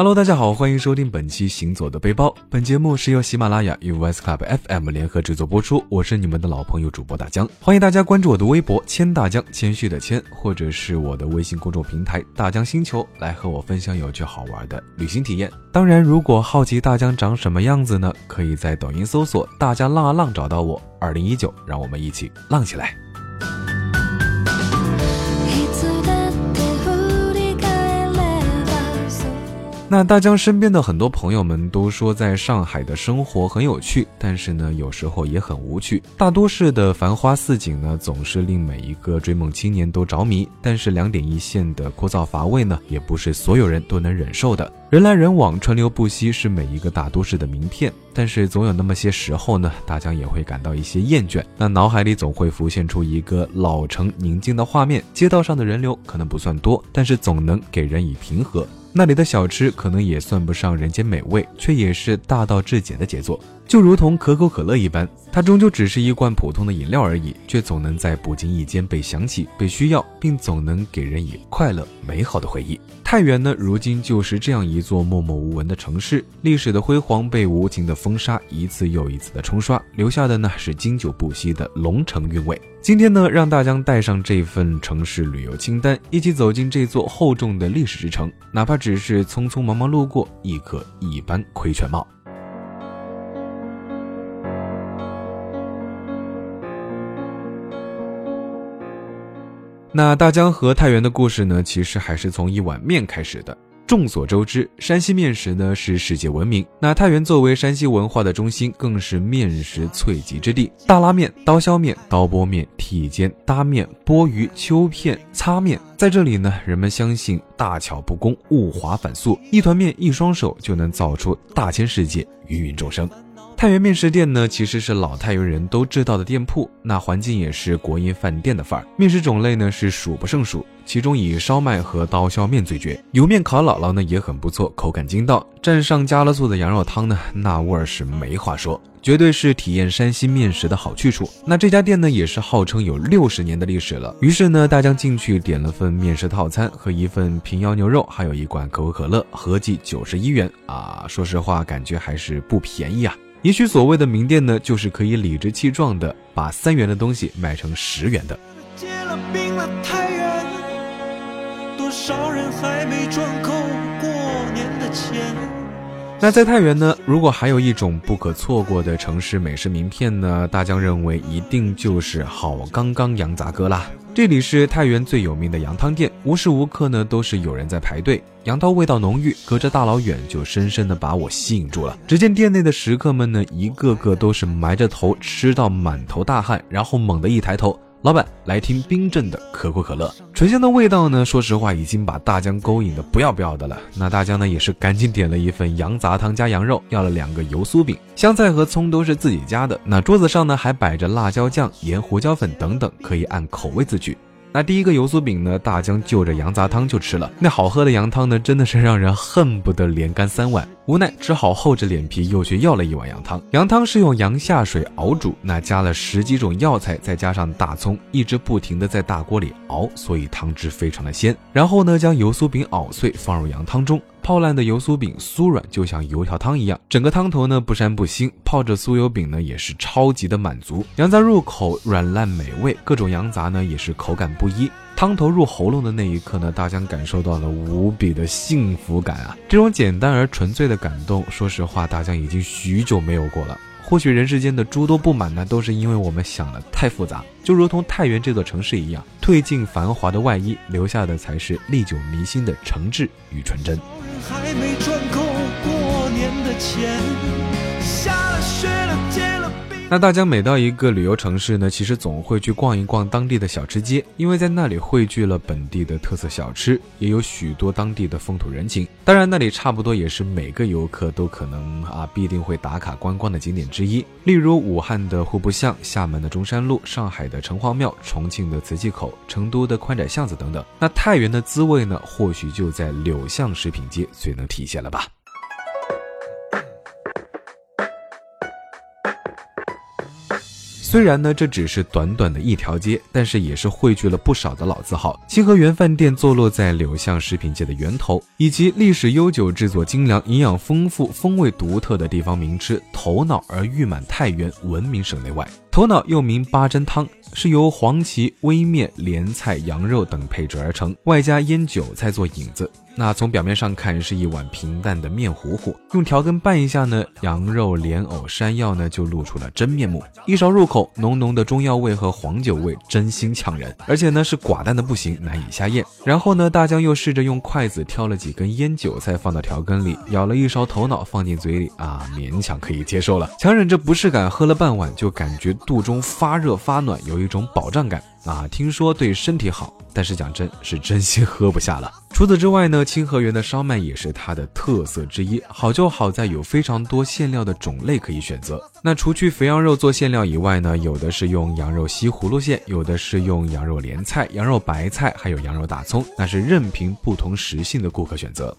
Hello，大家好，欢迎收听本期《行走的背包》。本节目是由喜马拉雅与 West Club FM 联合制作播出。我是你们的老朋友主播大江，欢迎大家关注我的微博“谦大江”，谦虚的谦，或者是我的微信公众平台“大江星球”，来和我分享有趣好玩的旅行体验。当然，如果好奇大江长什么样子呢？可以在抖音搜索“大江浪啊浪”找到我。二零一九，让我们一起浪起来！那大江身边的很多朋友们都说，在上海的生活很有趣，但是呢，有时候也很无趣。大都市的繁花似锦呢，总是令每一个追梦青年都着迷，但是两点一线的枯燥乏味呢，也不是所有人都能忍受的。人来人往，川流不息是每一个大都市的名片，但是总有那么些时候呢，大江也会感到一些厌倦。那脑海里总会浮现出一个老城宁静的画面，街道上的人流可能不算多，但是总能给人以平和。那里的小吃可能也算不上人间美味，却也是大道至简的杰作，就如同可口可乐一般，它终究只是一罐普通的饮料而已，却总能在不经意间被想起、被需要，并总能给人以快乐美好的回忆。太原呢，如今就是这样一座默默无闻的城市，历史的辉煌被无情的风沙一次又一次的冲刷，留下的呢是经久不息的龙城韵味。今天呢，让大江带上这份城市旅游清单，一起走进这座厚重的历史之城，哪怕只是匆匆忙忙路过，亦可一般窥全貌。那大江和太原的故事呢，其实还是从一碗面开始的。众所周知，山西面食呢是世界闻名。那太原作为山西文化的中心，更是面食萃集之地。大拉面、刀削面、刀拨面、剔尖、搭面、拨鱼、秋片、擦面，在这里呢，人们相信大巧不工，物华反素，一团面一双手就能造出大千世界，芸芸众生。太原面食店呢，其实是老太原人都知道的店铺，那环境也是国营饭店的范儿。面食种类呢是数不胜数，其中以烧麦和刀削面最绝。油面烤姥姥呢也很不错，口感筋道。蘸上加了醋的羊肉汤呢，那味儿是没话说，绝对是体验山西面食的好去处。那这家店呢也是号称有六十年的历史了。于是呢，大江进去点了份面食套餐和一份平遥牛肉，还有一罐可口可乐，合计九十一元啊。说实话，感觉还是不便宜啊。也许所谓的名店呢，就是可以理直气壮的把三元的东西卖成十元的。少人还没赚够过年的钱那在太原呢，如果还有一种不可错过的城市美食名片呢，大江认为一定就是好刚刚羊杂割啦。这里是太原最有名的羊汤店，无时无刻呢都是有人在排队。羊汤味道浓郁，隔着大老远就深深的把我吸引住了。只见店内的食客们呢，一个个都是埋着头吃到满头大汗，然后猛地一抬头。老板来听冰镇的可口可乐，醇香的味道呢，说实话已经把大江勾引的不要不要的了。那大江呢也是赶紧点了一份羊杂汤加羊肉，要了两个油酥饼，香菜和葱都是自己家的。那桌子上呢还摆着辣椒酱、盐、胡椒粉等等，可以按口味自取。那第一个油酥饼呢，大江就着羊杂汤就吃了。那好喝的羊汤呢，真的是让人恨不得连干三碗。无奈只好厚着脸皮又去要了一碗羊汤。羊汤是用羊下水熬煮，那加了十几种药材，再加上大葱，一直不停的在大锅里熬，所以汤汁非常的鲜。然后呢，将油酥饼熬碎放入羊汤中。泡烂的油酥饼酥软，就像油条汤一样。整个汤头呢不膻不腥，泡着酥油饼呢也是超级的满足。羊杂入口软烂美味，各种羊杂呢也是口感不一。汤头入喉咙的那一刻呢，大江感受到了无比的幸福感啊！这种简单而纯粹的感动，说实话，大江已经许久没有过了。或许人世间的诸多不满呢，都是因为我们想的太复杂。就如同太原这座城市一样，褪尽繁华的外衣，留下的才是历久弥新的诚挚与纯真。还没赚够过年的钱，下那大家每到一个旅游城市呢，其实总会去逛一逛当地的小吃街，因为在那里汇聚了本地的特色小吃，也有许多当地的风土人情。当然，那里差不多也是每个游客都可能啊必定会打卡观光的景点之一。例如武汉的户部巷、厦门的中山路、上海的城隍庙、重庆的瓷器口、成都的宽窄巷子等等。那太原的滋味呢，或许就在柳巷食品街最能体现了吧。虽然呢这只是短短的一条街，但是也是汇聚了不少的老字号。清河园饭店坐落在柳巷食品界的源头，以及历史悠久、制作精良、营养丰富、风味独特的地方名吃头脑而誉满太原，闻名省内外。头脑又名八珍汤，是由黄芪、微面、莲菜、羊肉等配制而成，外加腌韭菜做引子。那从表面上看是一碗平淡的面糊糊，用调羹拌一下呢，羊肉、莲藕、山药呢就露出了真面目。一勺入口，浓浓的中药味和黄酒味真心呛人，而且呢是寡淡的不行，难以下咽。然后呢，大江又试着用筷子挑了几根腌韭菜放到调羹里，舀了一勺头脑放进嘴里啊，勉强可以接受了。强忍着不适感，喝了半碗，就感觉。肚中发热发暖，有有一种饱胀感啊！听说对身体好，但是讲真，是真心喝不下了。除此之外呢，清河园的烧麦也是它的特色之一。好就好在有非常多馅料的种类可以选择。那除去肥羊肉做馅料以外呢，有的是用羊肉西葫芦馅，有的是用羊肉莲菜、羊肉白菜，还有羊肉大葱，那是任凭不同食性的顾客选择。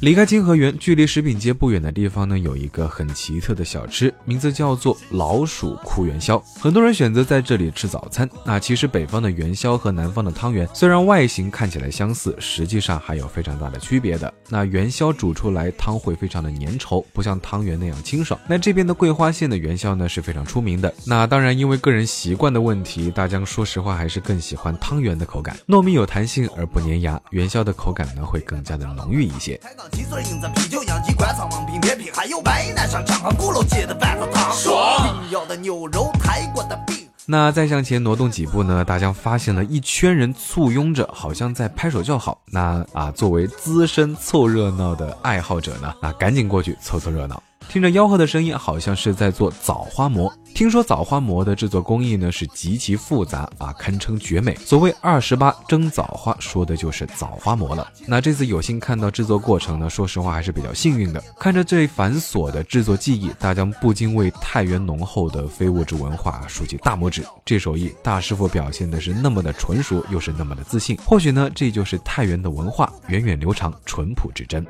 离开清河园，距离食品街不远的地方呢，有一个很奇特的小吃，名字叫做老鼠哭元宵。很多人选择在这里吃早餐。那其实北方的元宵和南方的汤圆，虽然外形看起来相似，实际上还有非常大的区别的。那元宵煮出来汤会非常的粘稠，不像汤圆那样清爽。那这边的桂花馅的元宵呢是非常出名的。那当然，因为个人习惯的问题，大江说实话还是更喜欢汤圆的口感，糯米有弹性而不粘牙，元宵的口感呢会更加的浓郁一些。七岁英子啤酒洋鸡灌肠王品别品，还有白奶上长安鼓楼街的板子汤，爽！要的牛肉，泰国的饼。那再向前挪动几步呢？大家发现了一圈人簇拥着，好像在拍手叫好。那啊，作为资深凑热闹的爱好者呢，啊，赶紧过去凑凑热闹。听着吆喝的声音，好像是在做枣花馍。听说枣花馍的制作工艺呢是极其复杂啊，堪称绝美。所谓二十八蒸枣花，说的就是枣花馍了。那这次有幸看到制作过程呢，说实话还是比较幸运的。看着这繁琐的制作技艺，大家不禁为太原浓厚的非物质文化竖起大拇指。这手艺大师傅表现的是那么的纯熟，又是那么的自信。或许呢，这就是太原的文化，源远流长，淳朴至真。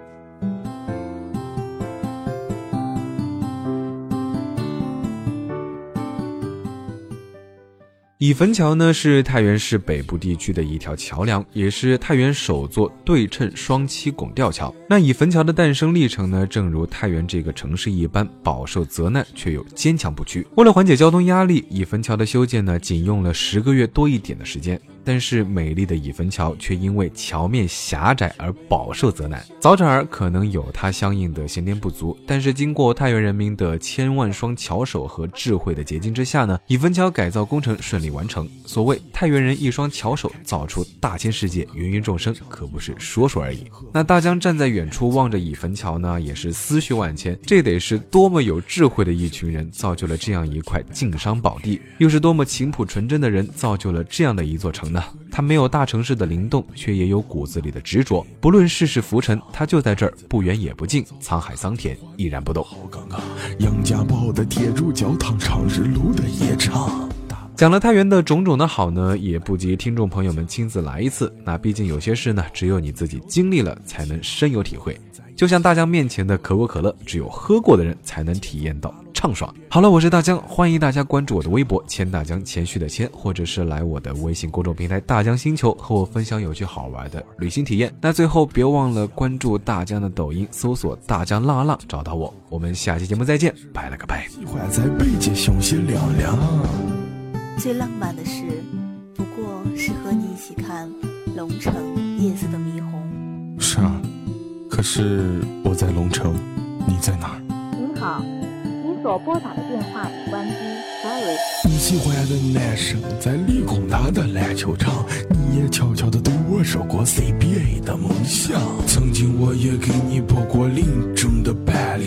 乙坟桥呢是太原市北部地区的一条桥梁，也是太原首座对称双七拱吊桥。那乙坟桥的诞生历程呢，正如太原这个城市一般，饱受责难却又坚强不屈。为了缓解交通压力，乙坟桥的修建呢，仅用了十个月多一点的时间。但是美丽的乙坟桥却因为桥面狭窄而饱受责难。早产儿可能有它相应的先天不足，但是经过太原人民的千万双巧手和智慧的结晶之下呢，乙坟桥改造工程顺利完成。所谓太原人一双巧手造出大千世界，芸芸众生可不是说说而已。那大江站在远处望着乙坟桥呢，也是思绪万千。这得是多么有智慧的一群人造就了这样一块晋商宝地，又是多么勤朴纯真的人造就了这样的一座城。呢，他没有大城市的灵动，却也有骨子里的执着。不论世事浮沉，他就在这儿，不远也不近，沧海桑田依然不动。杨家堡的铁柱教堂，长日路的夜场。讲了太原的种种的好呢，也不及听众朋友们亲自来一次。那毕竟有些事呢，只有你自己经历了，才能深有体会。就像大江面前的可口可乐，只有喝过的人才能体验到。畅爽。好了，我是大江，欢迎大家关注我的微博“千大江”，谦虚的谦，或者是来我的微信公众平台“大江星球”和我分享有趣好玩的旅行体验。那最后别忘了关注大江的抖音，搜索“大江浪浪”找到我。我们下期节目再见，拜了个拜。最浪漫的事，不过是和你一起看龙城夜色的霓虹。是啊，可是我在龙城，你在哪儿？您好。所拨打的电话已关机，sorry。你喜欢的男生在理工大的篮球场，你也悄悄的对我说过 CBA 的梦想。曾经我也给你播过林中的伴侣，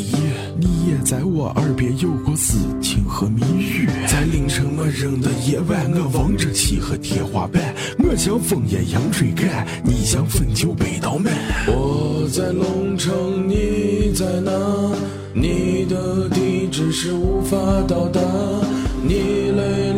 你也在我耳边有过私情和蜜语。在凌晨没人的夜晚，我望着漆黑天花板，我像风一样追赶，你像汾酒杯倒满。我在龙城，你在哪？你的地址是无法到达，你累。